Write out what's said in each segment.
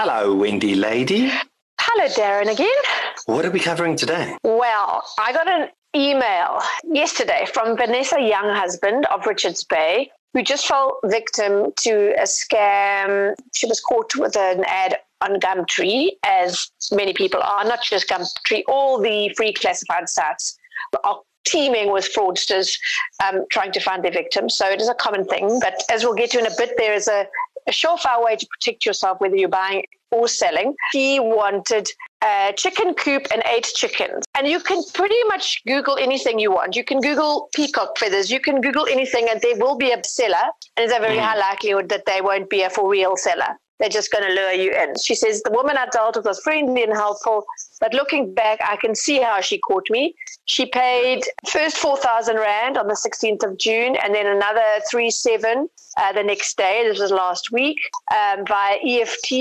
Hello, Windy lady. Hello, Darren again. What are we covering today? Well, I got an email yesterday from Vanessa Younghusband of Richards Bay, who just fell victim to a scam. She was caught with an ad on Gumtree, as many people are, not just Gumtree, all the free classified sites are teeming with fraudsters um, trying to find their victims. So it is a common thing. But as we'll get to in a bit, there is a, a surefire way to protect yourself, whether you're buying or selling. He wanted a chicken coop and eight chickens. And you can pretty much Google anything you want. You can Google peacock feathers, you can Google anything, and there will be a seller. And there's a very mm. high likelihood that they won't be a for real seller. They're just going to lure you in. She says, The woman I dealt with was friendly and helpful, but looking back, I can see how she caught me. She paid first 4,000 Rand on the 16th of June and then another 3 7 uh, the next day. This was last week um, via EFT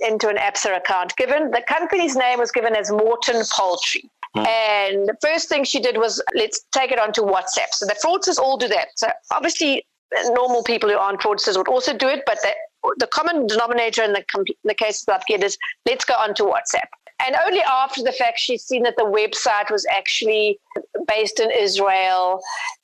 into an ABSA account. Given the company's name was given as Morton Poultry. Mm. And the first thing she did was let's take it onto WhatsApp. So the fraudsters all do that. So obviously, normal people who aren't fraudsters would also do it, but the the common denominator in the, the case of Upgate is let's go on to WhatsApp. And only after the fact she's seen that the website was actually based in Israel,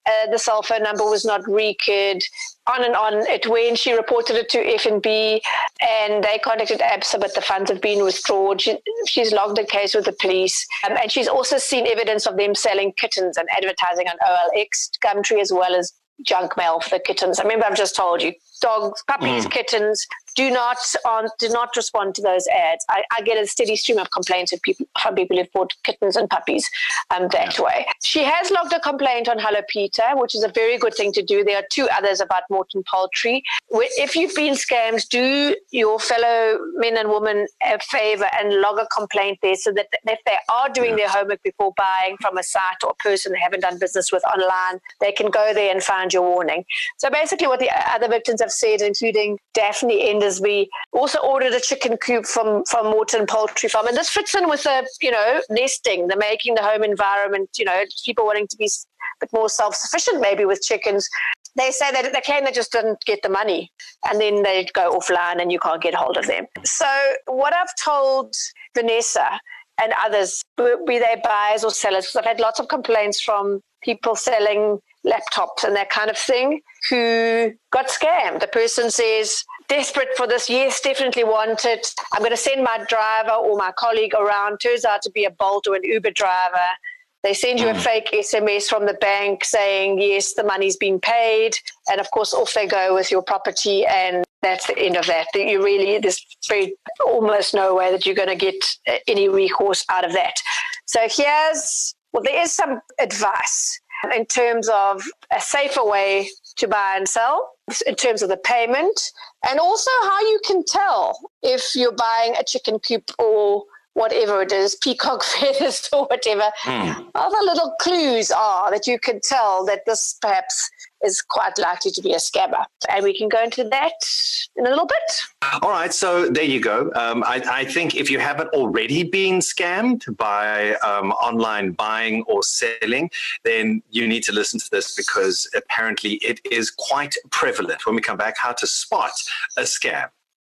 uh, the cell phone number was not RICA'd, on and on. It went. She reported it to FNB, and they contacted ABSA, but the funds have been withdrawn. She, she's logged a case with the police, um, and she's also seen evidence of them selling kittens and advertising on OLX, Gumtree, as well as junk mail for the kittens. I remember I've just told you dogs, puppies, mm. kittens. Do not on, do not respond to those ads. I, I, get a steady stream of complaints of people from people who've bought kittens and puppies um, that yeah. way. She has logged a complaint on Hello Peter, which is a very good thing to do. There are two others about Morton Poultry. If you've been scammed, do your fellow men and women a favor and log a complaint there, so that if they are doing yeah. their homework before buying from a site or a person they haven't done business with online, they can go there and find your warning. So basically, what the other victims have said, including Daphne Endersby, also ordered a chicken coop from, from Morton Poultry Farm. And this fits in with the, you know, nesting, the making the home environment, you know, people wanting to be a bit more self-sufficient maybe with chickens. They say that they claim they just didn't get the money and then they go offline and you can't get hold of them. So what I've told Vanessa and others, be they buyers or sellers, because I've had lots of complaints from people selling laptops and that kind of thing who got scammed. The person says, desperate for this, yes, definitely want it. I'm going to send my driver or my colleague around. Turns out to be a Bolt or an Uber driver. They send you a hmm. fake SMS from the bank saying, yes, the money's been paid. And of course, off they go with your property. And that's the end of that. You really, there's very, almost no way that you're going to get uh, any recourse out of that. So here's, well, there is some advice in terms of a safer way to buy and sell, in terms of the payment, and also how you can tell if you're buying a chicken coop or whatever it is, peacock feathers or whatever. Mm. Other little clues are that you can tell that this perhaps is quite likely to be a scammer. And we can go into that in a little bit. All right. So there you go. Um, I, I, think if you haven't already been scammed by um, online buying or selling, then you need to listen to this because apparently it is quite prevalent. When we come back, how to spot a scam.